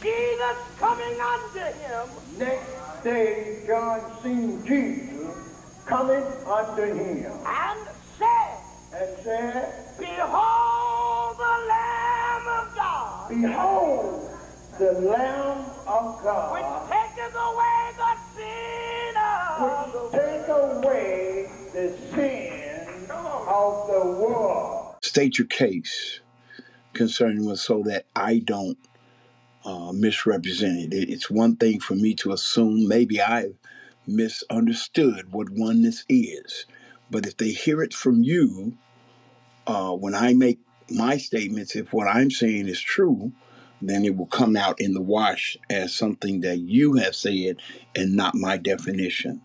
Jesus coming unto him. Next day John seen Jesus coming unto him. And said, And said, Behold the Lamb of God. Behold, the Lamb of God. Which taketh away the sin of which take away the sin of the world. State your case concerning what so that I don't uh, misrepresent it. It's one thing for me to assume maybe I've misunderstood what oneness is. But if they hear it from you, uh, when I make my statements, if what I'm saying is true, then it will come out in the wash as something that you have said and not my definition.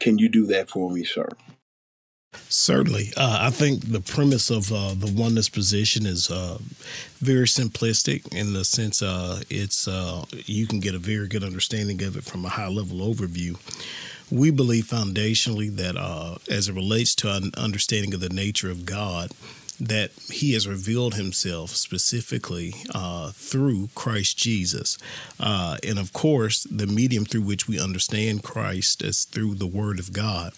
Can you do that for me, sir? Certainly. Uh, I think the premise of uh, the oneness position is uh, very simplistic in the sense uh, it's uh, you can get a very good understanding of it from a high level overview. We believe foundationally that uh, as it relates to an understanding of the nature of God, that he has revealed himself specifically uh, through Christ Jesus. Uh, and of course, the medium through which we understand Christ is through the Word of God.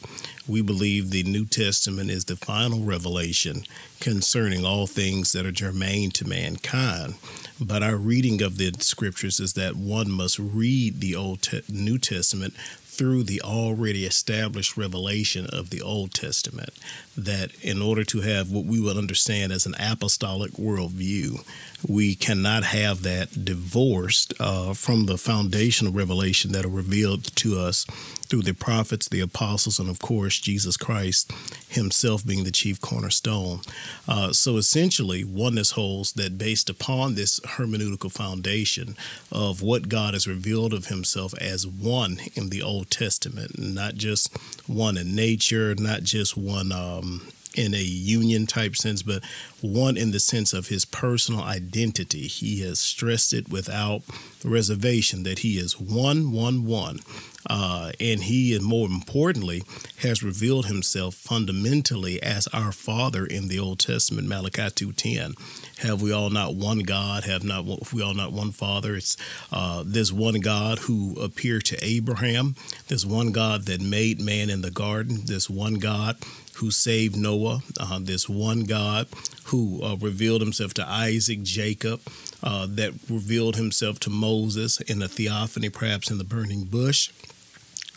We believe the New Testament is the final revelation concerning all things that are germane to mankind. But our reading of the scriptures is that one must read the Old Te- New Testament through the already established revelation of the Old Testament. That in order to have what we would understand as an apostolic worldview, we cannot have that divorced uh, from the foundational revelation that are revealed to us through the prophets, the apostles, and of course, Jesus Christ himself being the chief cornerstone. Uh, so essentially, oneness holds that based upon this hermeneutical foundation of what God has revealed of himself as one in the Old Testament, not just one in nature, not just one. Um, in a union type sense, but one in the sense of his personal identity. He has stressed it without reservation that he is one, one, one. Uh, and he, and more importantly, has revealed himself fundamentally as our Father in the Old Testament, Malachi 2.10. Have we all not one God? Have not we all not one Father? It's uh, this one God who appeared to Abraham, this one God that made man in the garden, this one God who saved Noah, uh, this one God who uh, revealed himself to Isaac, Jacob, uh, that revealed himself to Moses in a theophany, perhaps in the burning bush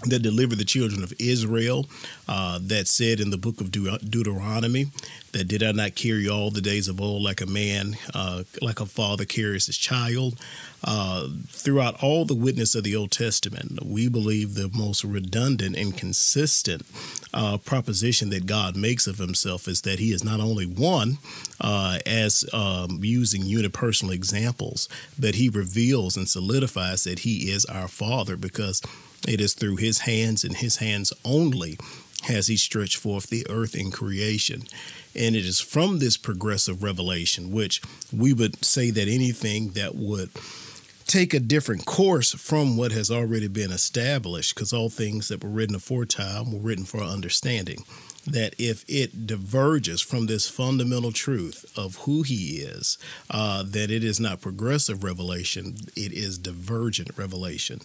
that delivered the children of Israel, uh, that said in the book of Deut- Deuteronomy, that did I not carry all the days of old like a man, uh, like a father carries his child. Uh, throughout all the witness of the Old Testament, we believe the most redundant and consistent uh, proposition that God makes of himself is that he is not only one, uh, as um, using unipersonal examples, but he reveals and solidifies that he is our Father because it is through his hands and his hands only has he stretched forth the earth in creation. And it is from this progressive revelation, which we would say that anything that would take a different course from what has already been established, because all things that were written aforetime were written for understanding, that if it diverges from this fundamental truth of who he is, uh, that it is not progressive revelation, it is divergent revelation.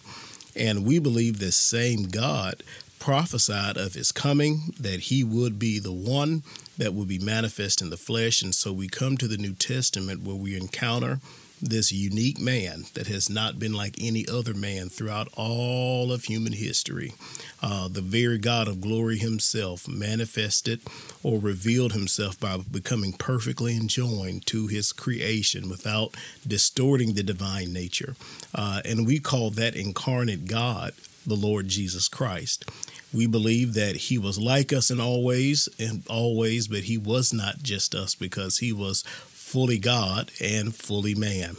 And we believe this same God prophesied of his coming, that he would be the one that would be manifest in the flesh. And so we come to the New Testament where we encounter this unique man that has not been like any other man throughout all of human history. Uh, the very God of glory himself manifested or revealed himself by becoming perfectly enjoined to his creation without distorting the divine nature. Uh, and we call that incarnate God the Lord Jesus Christ. We believe that he was like us in all ways and always, but he was not just us because he was fully God and fully man.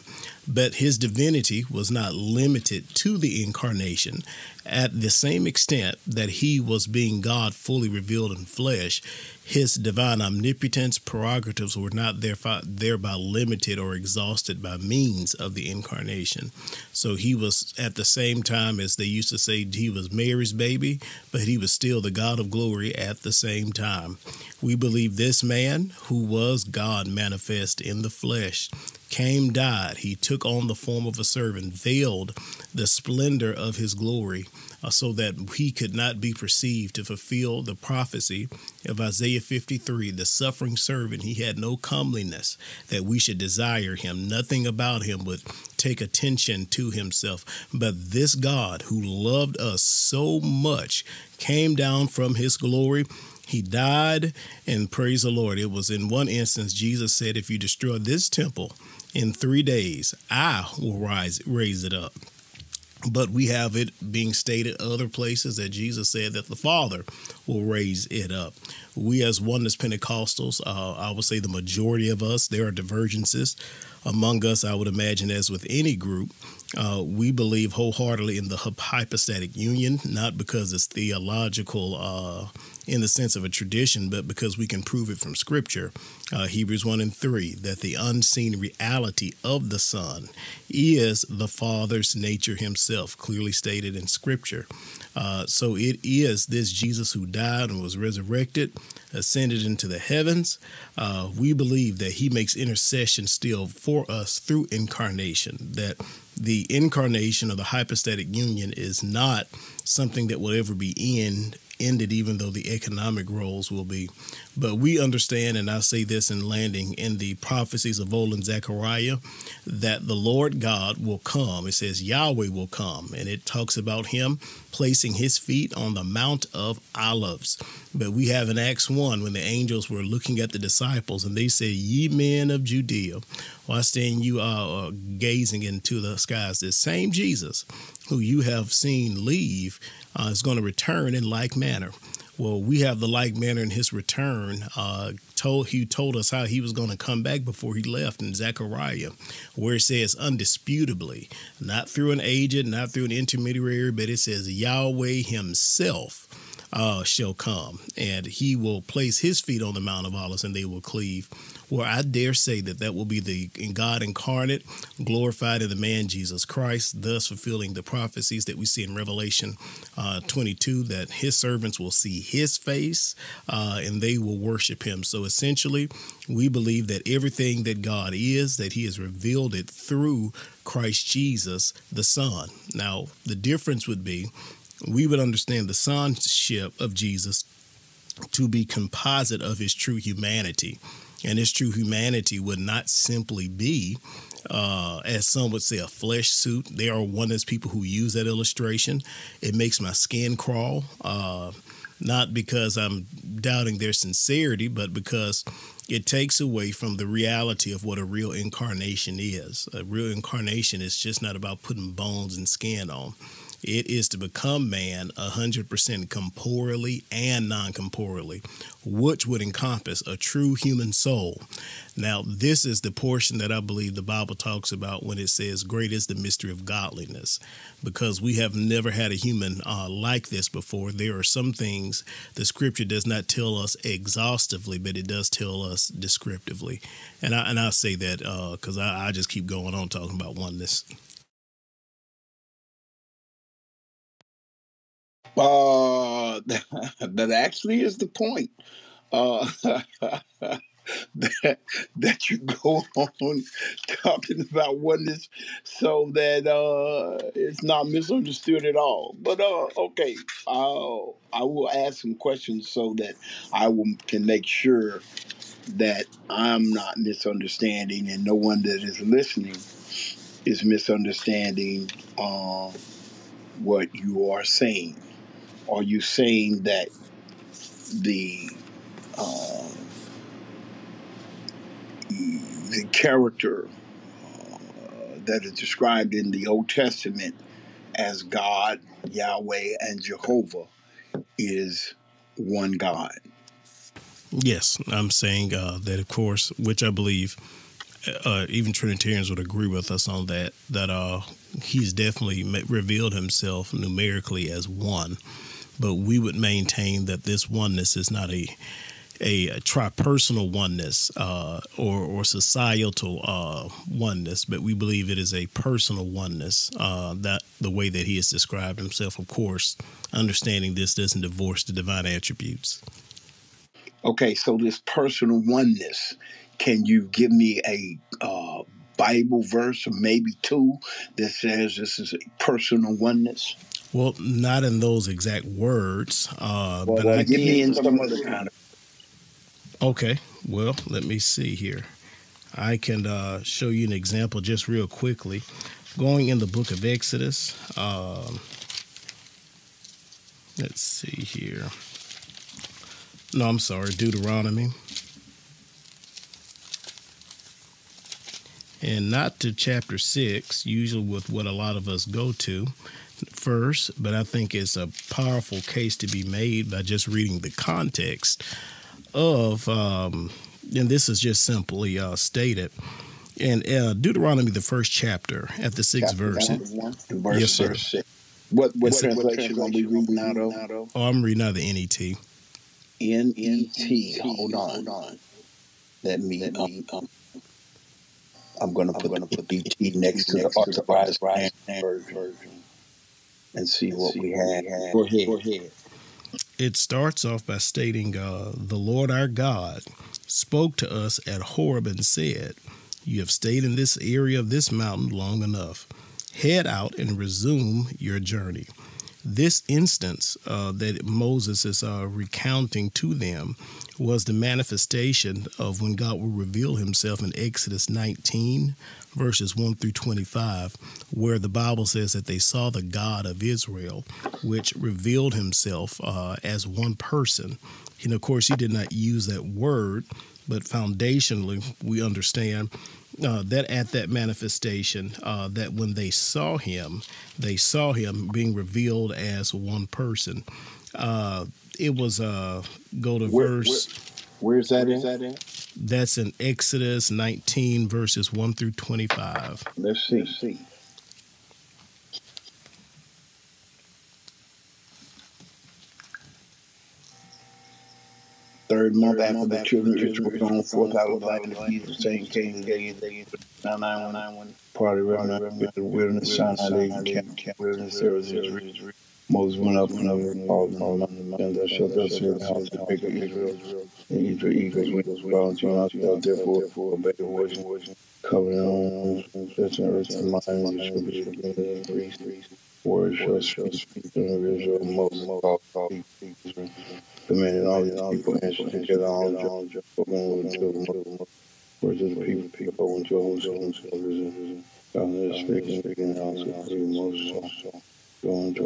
But his divinity was not limited to the incarnation. At the same extent that he was being God fully revealed in flesh, his divine omnipotence prerogatives were not thereby, thereby limited or exhausted by means of the incarnation. So he was at the same time as they used to say he was Mary's baby, but he was still the God of glory at the same time. We believe this man, who was God manifest in the flesh, came, died. He took on the form of a servant, veiled the splendor of his glory, uh, so that he could not be perceived to fulfill the prophecy of Isaiah 53 the suffering servant. He had no comeliness that we should desire him. Nothing about him would take attention to himself. But this God who loved us so much came down from his glory he died, and praise the Lord. It was in one instance, Jesus said, If you destroy this temple in three days, I will rise, raise it up. But we have it being stated other places that Jesus said that the Father will raise it up. We, as one Oneness Pentecostals, uh, I would say the majority of us, there are divergences among us, I would imagine, as with any group. Uh, we believe wholeheartedly in the hypostatic union, not because it's theological uh, in the sense of a tradition, but because we can prove it from Scripture. Uh, Hebrews 1 and 3 that the unseen reality of the Son is the Father's nature Himself, clearly stated in Scripture. Uh, so it is this Jesus who died and was resurrected, ascended into the heavens. Uh, we believe that He makes intercession still for us through incarnation, that the incarnation of the hypostatic union is not something that will ever be in ended, even though the economic roles will be. But we understand, and I say this in landing in the prophecies of old in Zechariah, that the Lord God will come. It says Yahweh will come, and it talks about him placing his feet on the Mount of Olives. But we have in Acts 1 when the angels were looking at the disciples and they said, Ye men of Judea, why stand you uh, gazing into the skies? The same Jesus who you have seen leave uh, is going to return in like manner. Well, we have the like manner in his return. Uh, told he told us how he was going to come back before he left in Zechariah, where it says undisputably, not through an agent, not through an intermediary, but it says Yahweh Himself uh, shall come, and He will place His feet on the Mount of Olives, and they will cleave where I dare say that that will be the God incarnate, glorified in the man Jesus Christ, thus fulfilling the prophecies that we see in Revelation uh, 22 that his servants will see his face uh, and they will worship him. So essentially, we believe that everything that God is, that he has revealed it through Christ Jesus, the Son. Now, the difference would be we would understand the sonship of Jesus to be composite of his true humanity. And his true humanity would not simply be, uh, as some would say, a flesh suit. There are one those people who use that illustration. It makes my skin crawl, uh, not because I'm doubting their sincerity, but because it takes away from the reality of what a real incarnation is. A real incarnation is just not about putting bones and skin on. It is to become man 100% corporeally and non corporeally, which would encompass a true human soul. Now, this is the portion that I believe the Bible talks about when it says, Great is the mystery of godliness, because we have never had a human uh, like this before. There are some things the scripture does not tell us exhaustively, but it does tell us descriptively. And I, and I say that because uh, I, I just keep going on talking about oneness. Uh, that actually is the point. Uh, that that you go on talking about oneness so that uh, it's not misunderstood at all. But uh, okay, I'll, I will ask some questions so that I will, can make sure that I'm not misunderstanding and no one that is listening is misunderstanding uh, what you are saying. Are you saying that the uh, the character uh, that is described in the Old Testament as God, Yahweh, and Jehovah is one God? Yes, I'm saying uh, that, of course, which I believe uh, even Trinitarians would agree with us on that. That uh, he's definitely revealed himself numerically as one but we would maintain that this oneness is not a a, a tripersonal oneness uh, or, or societal uh, oneness, but we believe it is a personal oneness. Uh, that the way that he has described himself, of course, understanding this doesn't divorce the divine attributes. Okay, so this personal oneness, can you give me a uh, Bible verse or maybe two that says this is a personal oneness? Well, not in those exact words, uh, Well, but well, I give me in some other kind of. Okay, well, let me see here. I can uh, show you an example just real quickly. Going in the book of Exodus, um, let's see here. No, I'm sorry, Deuteronomy. And not to chapter six, usually with what a lot of us go to first, but I think it's a powerful case to be made by just reading the context of, um, and this is just simply uh, stated in uh, Deuteronomy, the first chapter, at the sixth chapter verse. one, It, verse, Yes, sir. verse six. What what Yes, sir. translation are we reading out of? oh, I'm reading out of the NET. N E T. Hold on. Hold on. Let me. Um, um, I'm going to put the BT next to the authorized version and see what we have. Go ahead. Go ahead. It starts off by stating, uh, The Lord our God spoke to us at Horeb and said, You have stayed in this area of this mountain long enough. Head out and resume your journey. This instance uh, that Moses is uh, recounting to them was the manifestation of when God will reveal himself in Exodus 19, verses 1 through 25, where the Bible says that they saw the God of Israel, which revealed himself uh, as one person. And of course, he did not use that word, but foundationally, we understand uh, that at that manifestation, uh, that when they saw him, they saw him being revealed as one person. Uh, it was uh, go to Where- verse. Where's that in? That's in Exodus 19, verses 1 through 25. Let's see. Let's see. Third month after the children of Israel were gone forth out of the land of Egypt, saying, King, they they nine nine one one part of the wilderness, Sinai, they encamped wilderness, there was Israel. Moses went up and over and on the mountain, thou shalt thou say the house of Jacob, Israel, and Israel eagles, wings, bound to not shalt therefore obey the voice, covenant on an earth and mine, which shall be the priest, words shall speak of Israel, Moses Israel, commanded all the people answered together all the spoken with words of the people, people went to all souls, God is speaking, speaking also through Moses, going to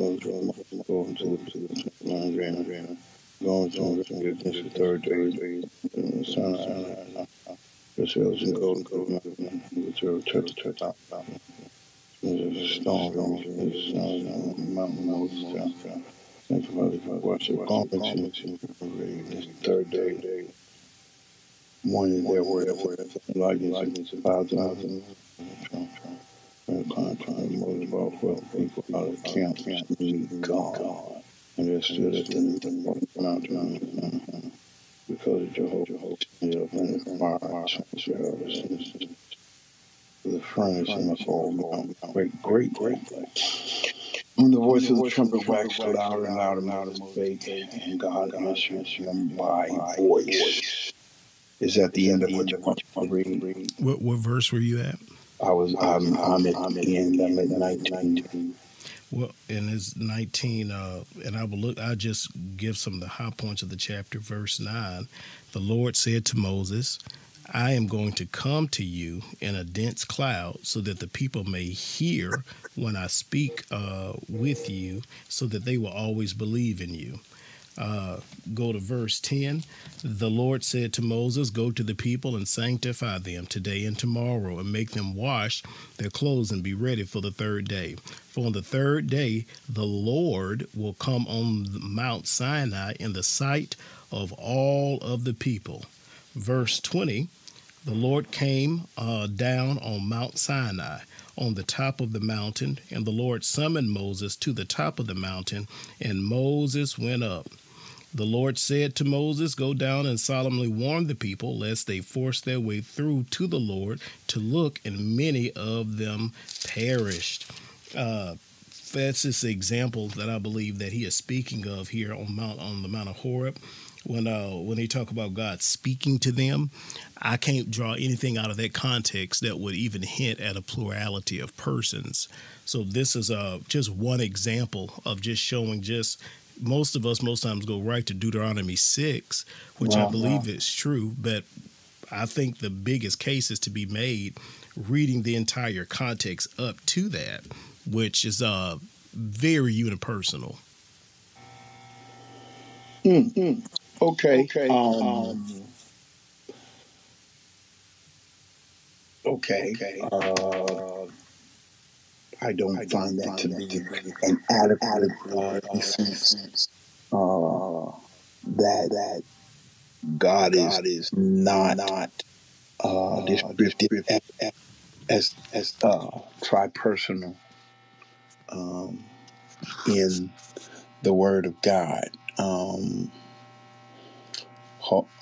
going to the long grand, going to get this the third day, and the sun, yourselves and golden covenant, which are church, church, there's a stone on the mountain. Moses. Thank you, Father, for watching the conference. This third day, morning there were about thousand. And contract Moses brought forth people out of camp God. And they stood at the mountain because Jehovah stood in the fire the furnace and the fall great, great, great. When the voice of the trumpet waxed louder and louder, Moses spake, and God answered him by voice. Is that the end of what you want to read? What, what verse were you at? I was, I'm, I'm at the end, I'm at 19. Well, in his 19, uh, and I will look, I'll just give some of the high points of the chapter, verse 9. The Lord said to Moses, I am going to come to you in a dense cloud so that the people may hear when I speak uh, with you, so that they will always believe in you. Uh, go to verse 10. The Lord said to Moses, Go to the people and sanctify them today and tomorrow, and make them wash their clothes and be ready for the third day. For on the third day, the Lord will come on Mount Sinai in the sight of all of the people. Verse 20 The Lord came uh, down on Mount Sinai on the top of the mountain, and the Lord summoned Moses to the top of the mountain, and Moses went up. The Lord said to Moses, Go down and solemnly warn the people, lest they force their way through to the Lord to look, and many of them perished. Uh, that's this example that I believe that he is speaking of here on Mount on the Mount of Horeb, when uh when they talk about God speaking to them, I can't draw anything out of that context that would even hint at a plurality of persons. So this is uh just one example of just showing just most of us most times go right to Deuteronomy six, which I believe wow. is true, but I think the biggest case is to be made reading the entire context up to that, which is uh very unipersonal. Mm, mm. Okay. Okay. Um, okay. Okay. Uh, I don't find that to be an adequate uh, defense. Uh, that that God is is not not uh, descriptive as as, as uh, tripersonal um, in the Word of God. Um,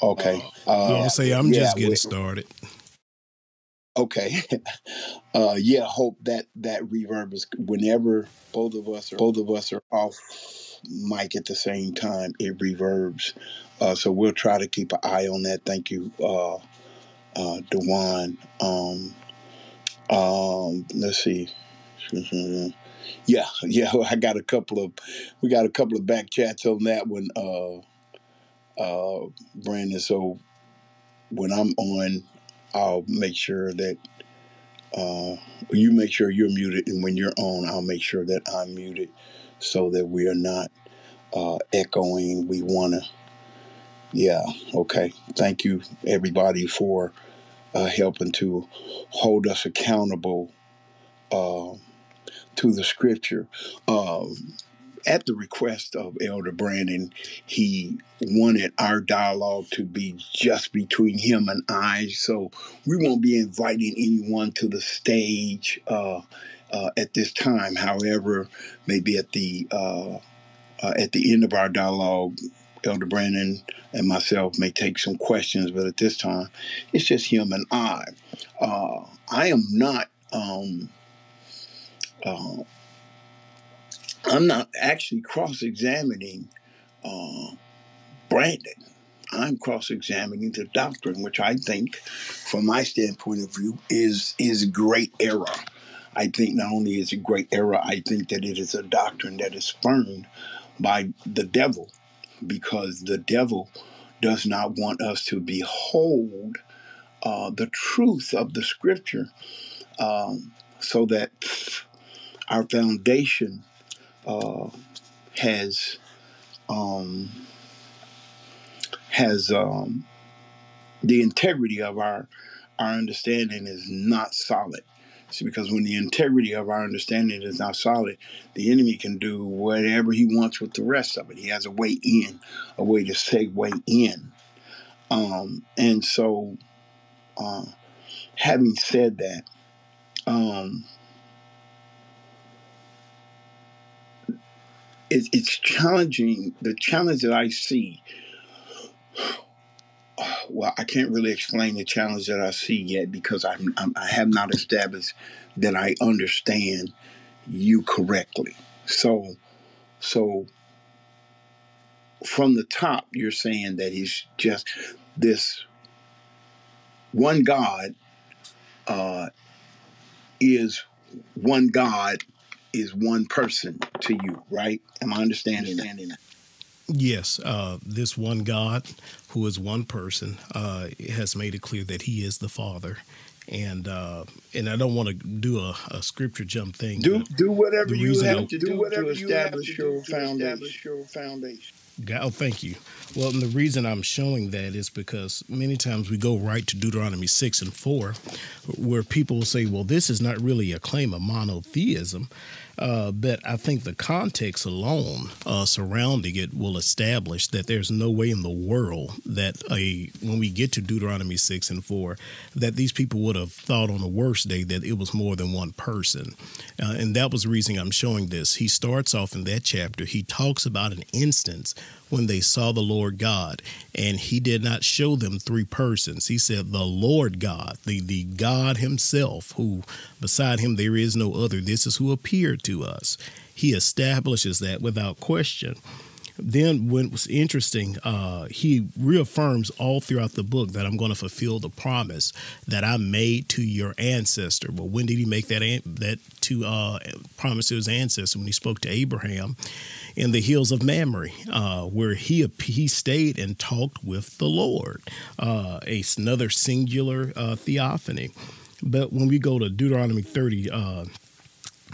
okay. Uh, I'm say I'm yeah, just getting we- started. Okay. uh yeah, hope that that reverb is whenever both of us are both of us are off mic at the same time, it reverbs. Uh so we'll try to keep an eye on that. Thank you, uh uh Dewan. Um um let's see. Yeah, yeah, I got a couple of we got a couple of back chats on that one, uh uh Brandon. So when I'm on, I'll make sure that uh, you make sure you're muted, and when you're on, I'll make sure that I'm muted so that we are not uh, echoing. We want to, yeah, okay. Thank you, everybody, for uh, helping to hold us accountable uh, to the scripture. Um, at the request of Elder Brandon, he wanted our dialogue to be just between him and I. So we won't be inviting anyone to the stage uh, uh, at this time. However, maybe at the uh, uh, at the end of our dialogue, Elder Brandon and myself may take some questions. But at this time, it's just him and I. Uh, I am not. Um, uh, I'm not actually cross-examining uh, Brandon. I'm cross-examining the doctrine, which I think, from my standpoint of view, is is great error. I think not only is it great error, I think that it is a doctrine that is spurned by the devil, because the devil does not want us to behold uh, the truth of the Scripture, um, so that our foundation uh, has um, has um, the integrity of our our understanding is not solid. See, because when the integrity of our understanding is not solid, the enemy can do whatever he wants with the rest of it. He has a way in, a way to segue in. Um, and so, uh, having said that, um, it, it's challenging. The challenge that I see well, I can't really explain the challenge that I see yet because I'm, I'm, I have not established that I understand you correctly. So, so from the top, you're saying that he's just this one God uh, is one God is one person to you, right? Am I understanding that? Yes, uh, this one God, who is one person, uh, has made it clear that He is the Father, and uh, and I don't want to do a, a scripture jump thing. Do do whatever you reason have to do Do whatever to you have to establish do your to foundation. establish your foundation. God, oh, thank you. Well, and the reason I'm showing that is because many times we go right to Deuteronomy 6 and 4, where people will say, well, this is not really a claim of monotheism. Uh, but I think the context alone uh, surrounding it will establish that there's no way in the world that a when we get to Deuteronomy six and four that these people would have thought on the worst day that it was more than one person, uh, and that was the reason I'm showing this. He starts off in that chapter. He talks about an instance when they saw the Lord God, and he did not show them three persons. He said the Lord God, the the God Himself, who beside Him there is no other. This is who appeared to us. He establishes that without question. then when it was interesting, uh, he reaffirms all throughout the book that I'm going to fulfill the promise that I made to your ancestor. But when did he make that that to uh, promise to his ancestor when he spoke to Abraham in the hills of Mamre, uh, where he he stayed and talked with the Lord, uh, another singular uh, theophany. But when we go to Deuteronomy 32,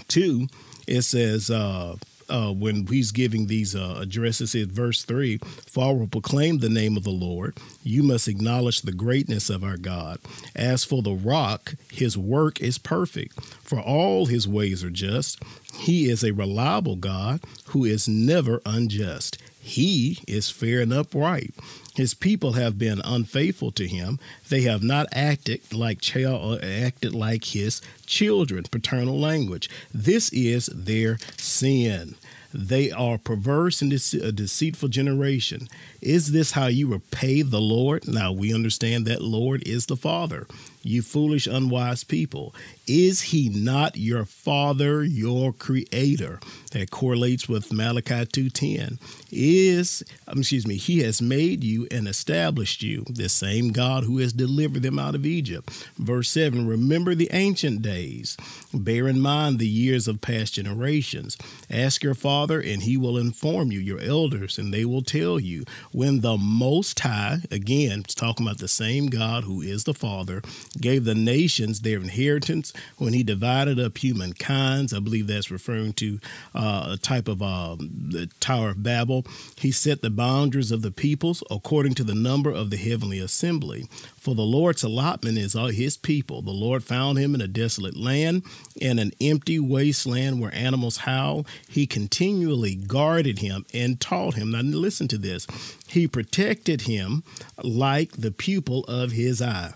uh, it says, uh, uh, when he's giving these uh, addresses in verse 3 For will proclaim the name of the Lord. You must acknowledge the greatness of our God. As for the rock, his work is perfect, for all his ways are just. He is a reliable God who is never unjust. He is fair and upright. His people have been unfaithful to him. They have not acted like child, uh, acted like his children. Paternal language. This is their sin. They are perverse and a deceitful generation. Is this how you repay the Lord? Now we understand that Lord is the Father. You foolish, unwise people. Is he not your father, your creator? That correlates with Malachi 2:10. Is um, excuse me, he has made you and established you, the same God who has delivered them out of Egypt. Verse 7, remember the ancient days. Bear in mind the years of past generations. Ask your father and he will inform you, your elders, and they will tell you when the most high, again, talking about the same God who is the Father, gave the nations their inheritance when he divided up humankind. I believe that's referring to uh, a type of uh, the Tower of Babel. He set the boundaries of the peoples according to the number of the heavenly assembly. For the Lord's allotment is all his people. The Lord found him in a desolate land, in an empty wasteland where animals howl. He continually guarded him and taught him. Now, listen to this. He protected him like the pupil of his eye.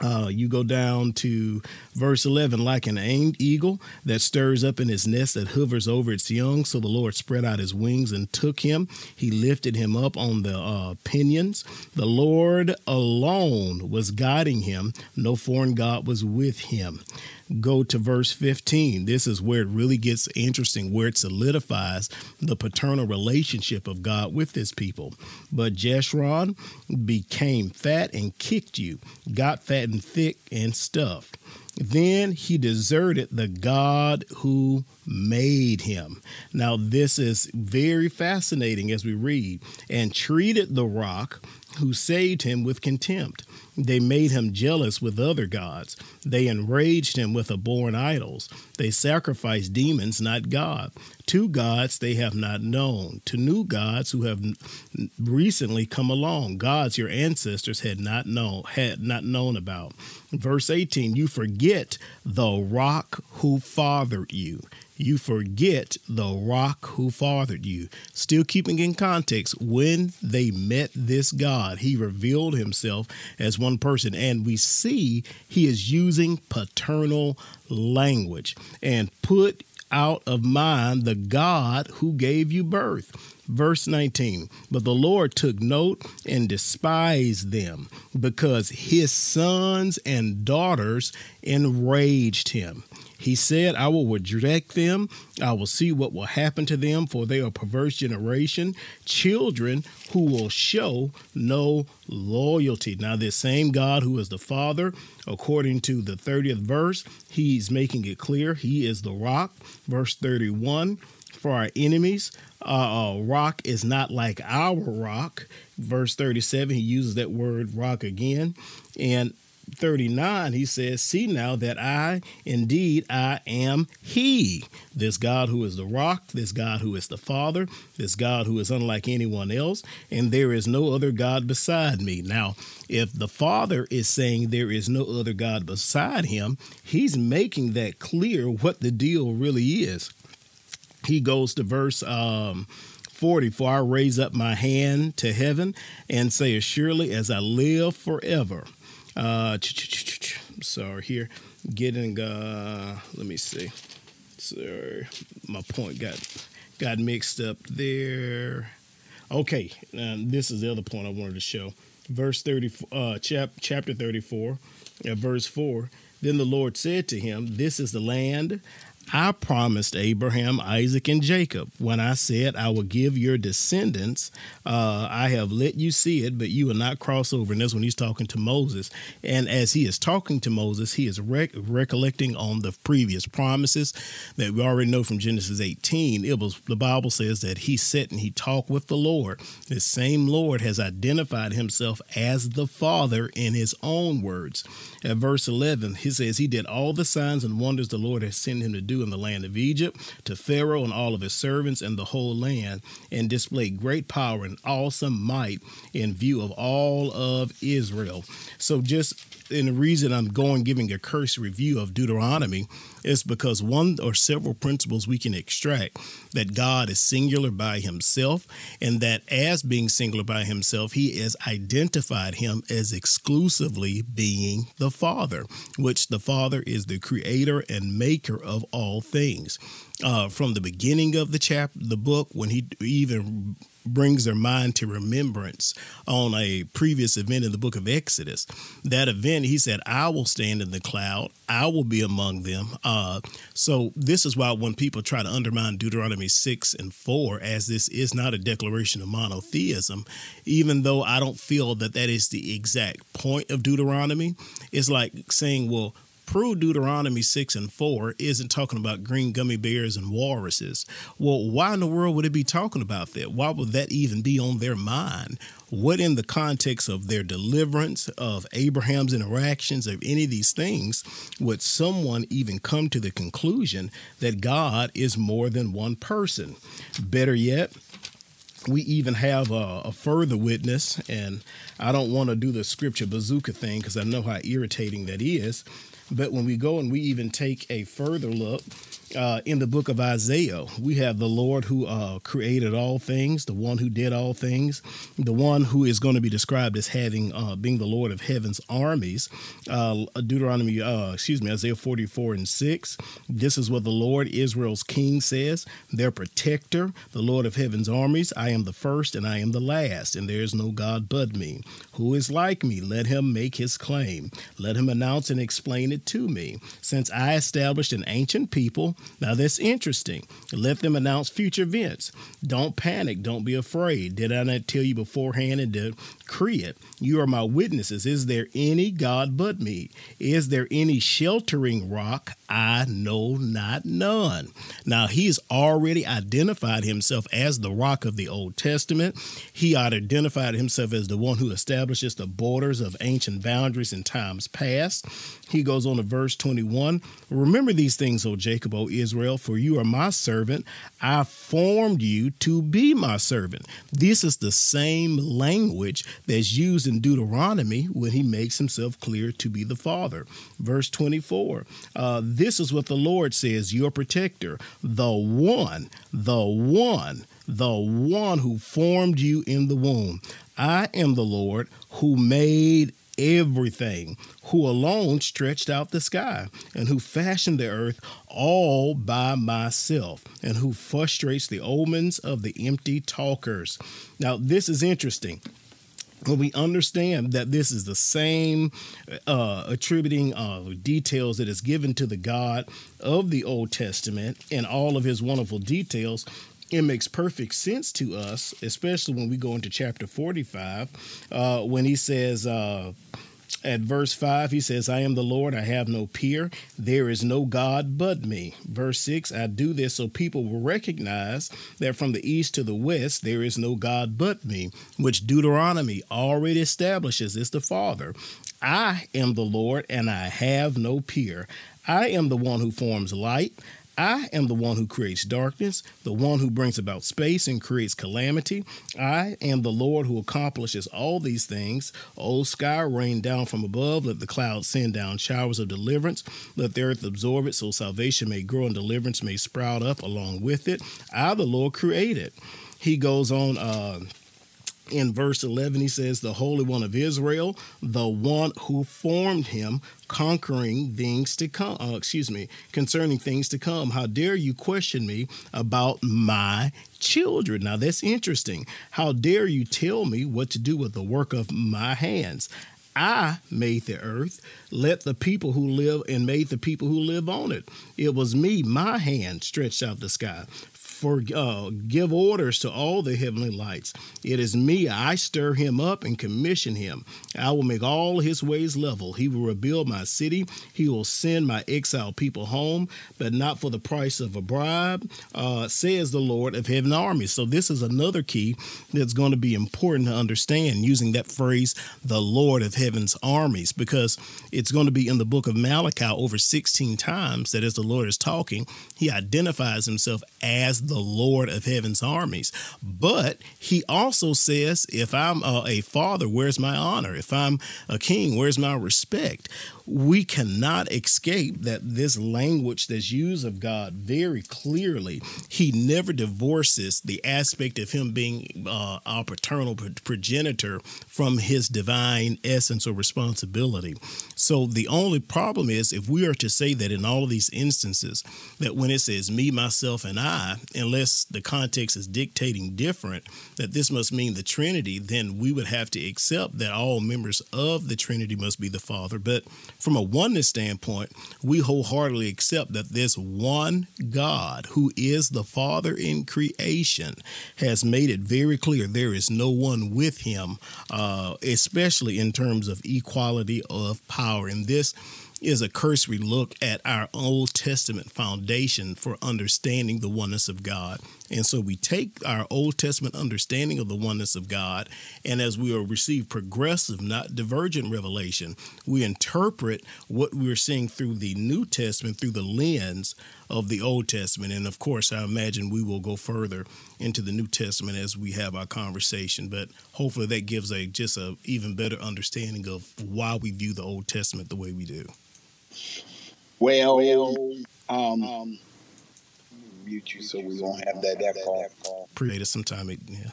Uh, you go down to verse 11 like an eagle that stirs up in his nest that hovers over its young. So the lord spread out his wings and took him. He lifted him up on the uh, pinions. The lord alone was guiding him. No foreign god was with him go to verse 15. This is where it really gets interesting, where it solidifies the paternal relationship of God with his people. But Jeshurun became fat and kicked you, got fat and thick and stuffed. Then he deserted the God who made him. Now, this is very fascinating as we read, and treated the rock who saved him with contempt. They made him jealous with other gods. They enraged him with abhorrent idols. They sacrificed demons, not God. To gods they have not known, to new gods who have recently come along, gods your ancestors had not known had not known about. Verse 18, you forget the rock who fathered you you forget the rock who fathered you. Still keeping in context, when they met this God, he revealed himself as one person. And we see he is using paternal language and put out of mind the God who gave you birth. Verse 19, but the Lord took note and despised them because his sons and daughters enraged him. He said, I will reject them. I will see what will happen to them, for they are perverse generation, children who will show no loyalty. Now, this same God who is the Father, according to the 30th verse, he's making it clear he is the rock. Verse 31 for our enemies. Uh, uh, rock is not like our rock. Verse 37, he uses that word rock again. And 39, he says, See now that I, indeed, I am He, this God who is the rock, this God who is the Father, this God who is unlike anyone else, and there is no other God beside me. Now, if the Father is saying there is no other God beside Him, He's making that clear what the deal really is. He goes to verse um, 40 For I raise up my hand to heaven and say, As surely as I live forever uh, sorry, here getting. Uh, let me see. Sorry, my point got got mixed up there. Okay, this is the other point I wanted to show. Verse thirty, uh, chap, chapter thirty-four, at verse four. Then the Lord said to him, "This is the land I promised Abraham, Isaac, and Jacob when I said I will give your descendants. Uh, I have let you see it, but you will not cross over. And that's when he's talking to Moses. And as he is talking to Moses, he is rec- recollecting on the previous promises that we already know from Genesis 18. It was the Bible says that he sat and he talked with the Lord. The same Lord has identified himself as the Father in his own words. At verse 11, he says, He did all the signs and wonders the Lord has sent him to do in the land of Egypt, to Pharaoh and all of his servants and the whole land, and displayed great power and awesome might in view of all of Israel. So just and the reason I'm going giving a cursory review of Deuteronomy is because one or several principles we can extract that God is singular by himself, and that as being singular by himself, he has identified him as exclusively being the Father, which the Father is the creator and maker of all things. Uh, from the beginning of the chapter, the book, when he even brings their mind to remembrance on a previous event in the book of Exodus. That event, he said, I will stand in the cloud, I will be among them. Uh, so, this is why when people try to undermine Deuteronomy 6 and 4, as this is not a declaration of monotheism, even though I don't feel that that is the exact point of Deuteronomy, it's like saying, well, prove Deuteronomy 6 and 4 isn't talking about green gummy bears and walruses. Well, why in the world would it be talking about that? Why would that even be on their mind? What, in the context of their deliverance, of Abraham's interactions, of any of these things, would someone even come to the conclusion that God is more than one person? Better yet, we even have a, a, further witness, and I don't want to do the scripture bazooka thing because I know how irritating that is. But when we go and we even take a further look uh, in the book of Isaiah, we have the Lord who uh, created all things, the one who did all things, the one who is going to be described as having uh, being the Lord of heaven's armies. Uh, Deuteronomy, uh, excuse me, Isaiah 44 and 6. This is what the Lord, Israel's king, says their protector, the Lord of heaven's armies. I am the first and I am the last, and there is no God but me. Who is like me? Let him make his claim. Let him announce and explain it to me. Since I established an ancient people, now that's interesting. Let them announce future events. Don't panic. Don't be afraid. Did I not tell you beforehand and decree it? You are my witnesses. Is there any God but me? Is there any sheltering rock? I know not none. Now he's already identified himself as the rock of the Old Testament. He identified himself as the one who establishes the borders of ancient boundaries in times past. He goes on to verse 21 Remember these things, O Jacob, O Israel, for you are my servant. I formed you to be my servant. This is the same language that's used in Deuteronomy when he makes himself clear to be the Father. Verse 24 uh, This is what the Lord says, your protector, the one, the one, the one who formed you in the womb. I am the Lord who made everything, who alone stretched out the sky, and who fashioned the earth all by myself, and who frustrates the omens of the empty talkers. Now, this is interesting when we understand that this is the same uh, attributing uh, details that is given to the God of the Old Testament and all of his wonderful details, it makes perfect sense to us, especially when we go into chapter 45, uh, when he says, uh, at verse 5, he says, I am the Lord, I have no peer, there is no God but me. Verse 6, I do this so people will recognize that from the east to the west, there is no God but me, which Deuteronomy already establishes is the Father. I am the Lord, and I have no peer. I am the one who forms light. I am the one who creates darkness, the one who brings about space and creates calamity. I am the Lord who accomplishes all these things. O sky, rain down from above. Let the clouds send down showers of deliverance. Let the earth absorb it so salvation may grow and deliverance may sprout up along with it. I, the Lord, created. He goes on. Uh, in verse 11, he says, The Holy One of Israel, the one who formed him, conquering things to come, uh, excuse me, concerning things to come. How dare you question me about my children? Now, that's interesting. How dare you tell me what to do with the work of my hands? I made the earth, let the people who live and made the people who live on it. It was me, my hand stretched out the sky for uh, give orders to all the heavenly lights. It is me. I stir him up and commission him. I will make all his ways level. He will rebuild my city. He will send my exiled people home, but not for the price of a bribe, uh, says the Lord of heaven armies. So this is another key that's going to be important to understand using that phrase, the Lord of heaven's armies, because it's going to be in the book of Malachi over 16 times that as the Lord is talking, he identifies himself as the Lord of heaven's armies. But he also says, if I'm a, father, where's my honor? If I'm a king, where's my respect? We cannot escape that this language that's used of God very clearly, he never divorces the aspect of him being uh, our paternal progenitor from his divine essence or responsibility. So the only problem is if we are to say that in all of these instances, that when it says me, myself, and I, unless the context is dictating different, that this must mean the Trinity, then we would have to accept that all members of the Trinity must be the Father. But from a oneness standpoint, we wholeheartedly accept that this one God, who is the Father in creation, has made it very clear there is no one with him, uh, especially in terms of equality of power. And this is a cursory look at our Old Testament foundation for understanding the oneness of God. And so we take our Old Testament understanding of the oneness of God, and as we receive progressive, not divergent revelation, we interpret what we're seeing through the New Testament through the lens of the Old Testament. And of course, I imagine we will go further into the New Testament as we have our conversation. But hopefully, that gives a just a even better understanding of why we view the Old Testament the way we do. Well, um, um mute you so we won't have that that Appreciate it sometime. It, yeah.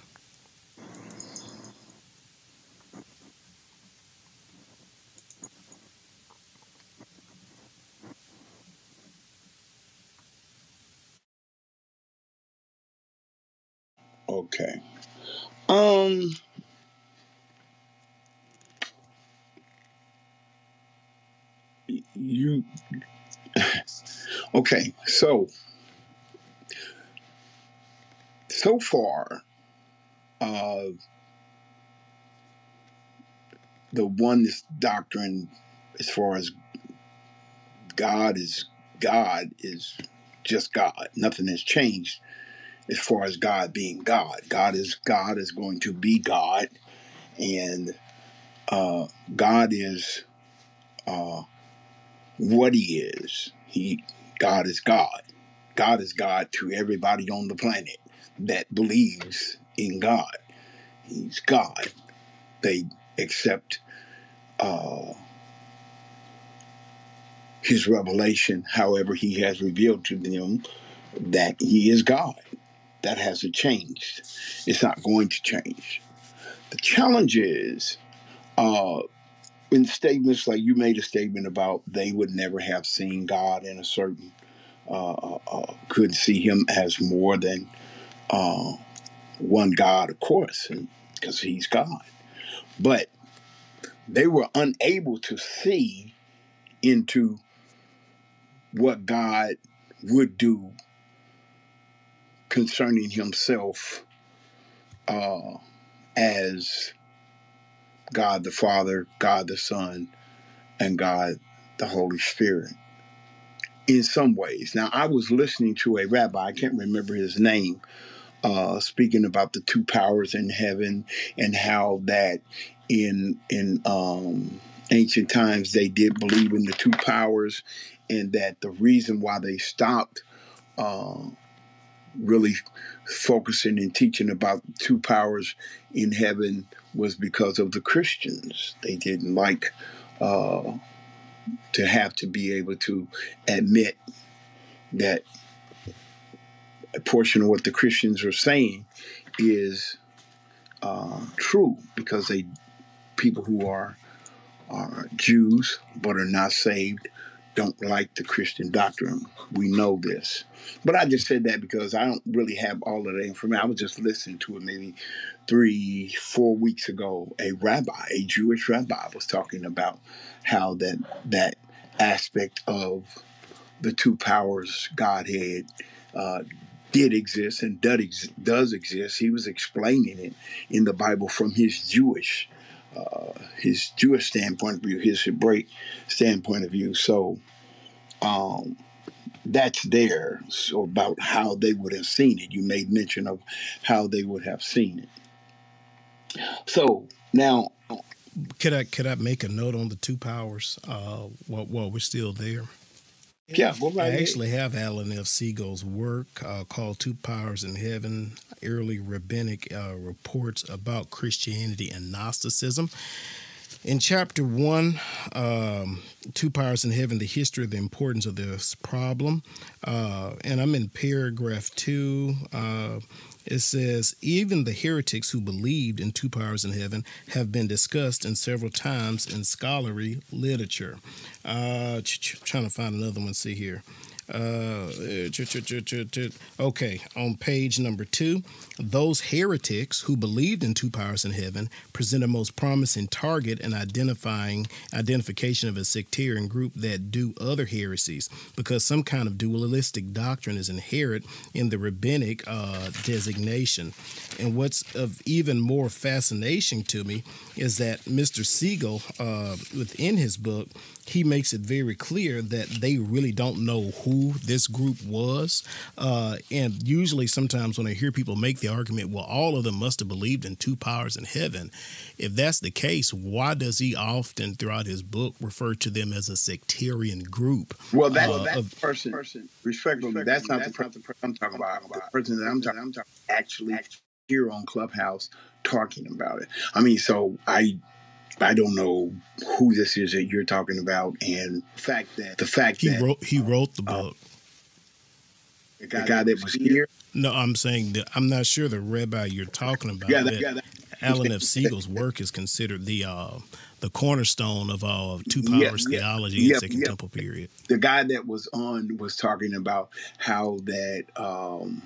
Okay. Um you okay so so far uh the oneness doctrine as far as god is god is just god. Nothing has changed as far as god being god. God is god is going to be god and uh god is uh what he is. He God is God. God is God to everybody on the planet that believes in God. He's God. They accept uh, his revelation, however, he has revealed to them that he is God. That hasn't changed. It's not going to change. The challenge is uh, statements like you made a statement about they would never have seen God in a certain, uh, uh, uh could see Him as more than uh, one God, of course, because He's God. But they were unable to see into what God would do concerning Himself uh, as God the Father, God the Son, and God the Holy Spirit in some ways. Now, I was listening to a rabbi, I can't remember his name, uh, speaking about the two powers in heaven and how that in in um, ancient times they did believe in the two powers, and that the reason why they stopped uh, really focusing and teaching about two powers in heaven was because of the Christians. They didn't like uh, to have to be able to admit that a portion of what the Christians are saying is uh, true because they people who are are Jews but are not saved don't like the Christian doctrine. We know this. But I just said that because I don't really have all of the information. I was just listening to it maybe three, four weeks ago. A rabbi, a Jewish rabbi, was talking about how that that aspect of the two powers Godhead uh, did exist and does exist. He was explaining it in the Bible from his Jewish uh, his Jewish standpoint of view, his Hebraic standpoint of view. So um, that's there. So about how they would have seen it. You made mention of how they would have seen it. So now, Could I could I make a note on the two powers uh, while, while we're still there? Yeah, go I actually have Alan F. Segal's work uh, called Two Powers in Heaven Early Rabbinic uh, Reports about Christianity and Gnosticism. In chapter one, um, Two Powers in Heaven, the history of the importance of this problem. Uh, and I'm in paragraph two. It says, even the heretics who believed in two powers in heaven have been discussed in several times in scholarly literature. Uh, ch- ch- trying to find another one. See here. Uh, ch- okay, on page number two, those heretics who believed in two powers in heaven present a most promising target in identifying identification of a sectarian group that do other heresies, because some kind of dualistic doctrine is inherent in the rabbinic uh, designation. And what's of even more fascination to me is that Mr. Segal, uh, within his book, he makes it very clear that they really don't know who this group was. Uh, and usually, sometimes when I hear people make the argument, well, all of them must have believed in two powers in heaven. If that's the case, why does he often, throughout his book, refer to them as a sectarian group? Well, that, Uh, that of- person, respectfully, that's not the person I'm talking about. The person that I'm talking, I'm talking actually here on Clubhouse talking about it. I mean, so I, I don't know who this is that you're talking about, and the fact that the fact He that wrote he wrote the uh, book. the guy, the guy that was here, No, I'm saying that I'm not sure the rabbi you're talking about. yeah, that, yeah, that, Alan F. Segal's work is considered the uh, the cornerstone of uh, two Yeah, powers yeah, theology yeah, in Second yeah. Temple period. the guy that was on was talking about how that um,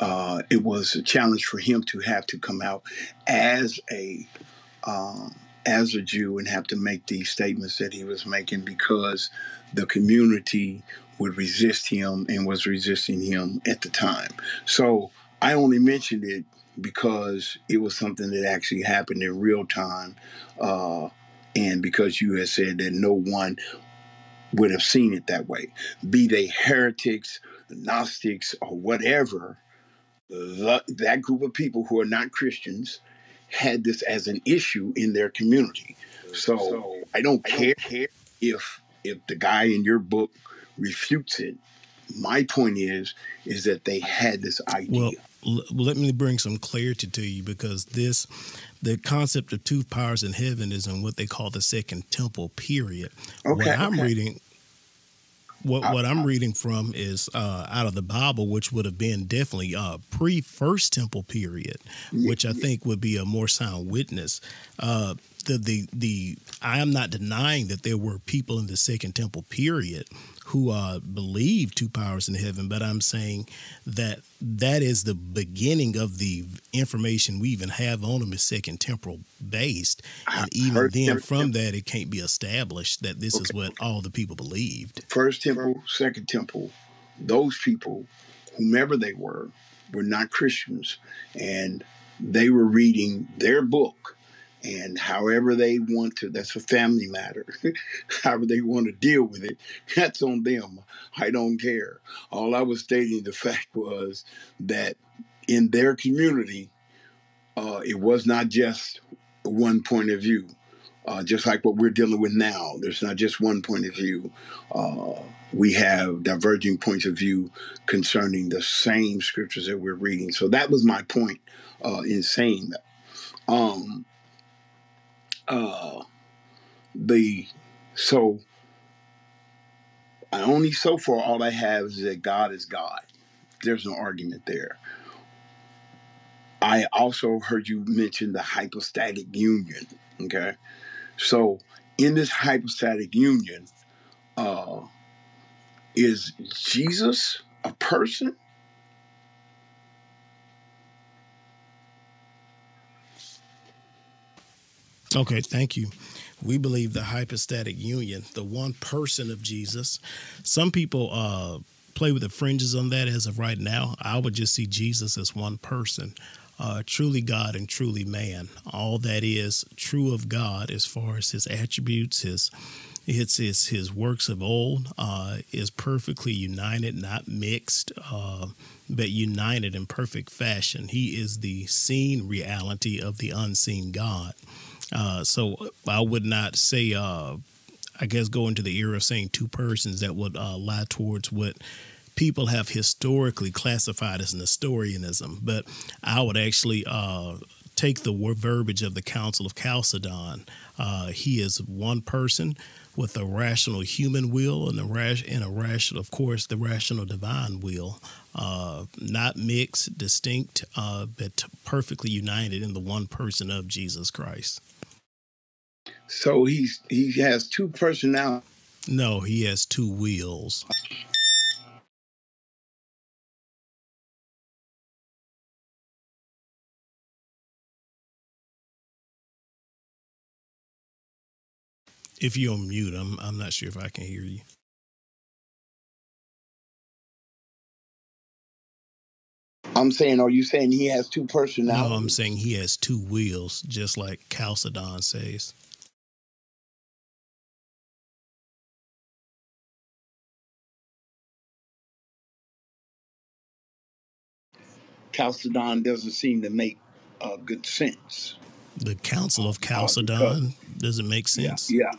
uh, it was a challenge for him to have to come out as a um, as a Jew and have to make these statements that he was making because the community would resist him and was resisting him at the time. So I only mentioned it because it was something that actually happened in real time, uh, and because you had said that no one would have seen it that way. Be they heretics, Gnostics, or whatever, the, that group of people who are not Christians had this as an issue in their community. So I don't care if if the guy in your book refutes it. My point is is that they had this idea. Well, l- let me bring some clarity to you because this, the concept of two powers in heaven is in what they call the Second Temple period. Okay, What I'm okay. reading, what I- what I'm reading from is uh, out of the Bible, which would have been definitely uh, pre First Temple period, which I think would be a more sound witness. Uh, the the the I am not denying that there were people in the Second Temple period who uh, believed two powers in heaven, but I'm saying that that is the beginning of the information we even have on them is Second Temporal based, and even then from that it can't be established that this is what all the people believed. First temple, second temple, those people, whomever they were, were not Christians, and they were reading their book. And however they want to, that's a family matter. however they want to deal with it, that's on them. I don't care. All I was stating the fact was that in their community, uh, it was not just one point of view. Uh, just like what we're dealing with now, there's not just one point of view. Uh, we have diverging points of view concerning the same scriptures that we're reading. So that was my point uh, in saying that. Um, uh, the so I only so far all I have is that God is God. There's no argument there. I also heard you mention the hypostatic union. Okay, so in this hypostatic union, Uh, is Jesus a person? Okay, thank you. We believe the hypostatic union, the one person of Jesus. Some people uh, play with the fringes on that as of right now. I would just see Jesus as one person, uh, truly God and truly man. All that is true of God as far as his attributes, his it's, it's his works of old uh, is perfectly united, not mixed, uh, but united in perfect fashion. He is the seen reality of the unseen God. Uh, so I would not say, uh, I guess, go into the era of saying two persons that would uh, lie towards what people have historically classified as Nestorianism. But I would actually uh, take the verbiage of the Council of Chalcedon. Uh, he is one person with a rational human will and a, and a rational, of course, the rational divine will. Uh, not mixed, distinct, uh, but perfectly united in the one person of Jesus Christ. So he's he has two personalities. No, he has two wheels. If you're on mute, I'm I'm not sure if I can hear you. I'm saying, are you saying he has two personalities? No, I'm saying he has two wheels, just like Chalcedon says. Chalcedon doesn't seem to make uh, good sense. The Council of Chalcedon doesn't make sense. Yeah, yeah.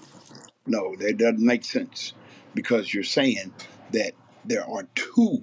No, that doesn't make sense because you're saying that there are two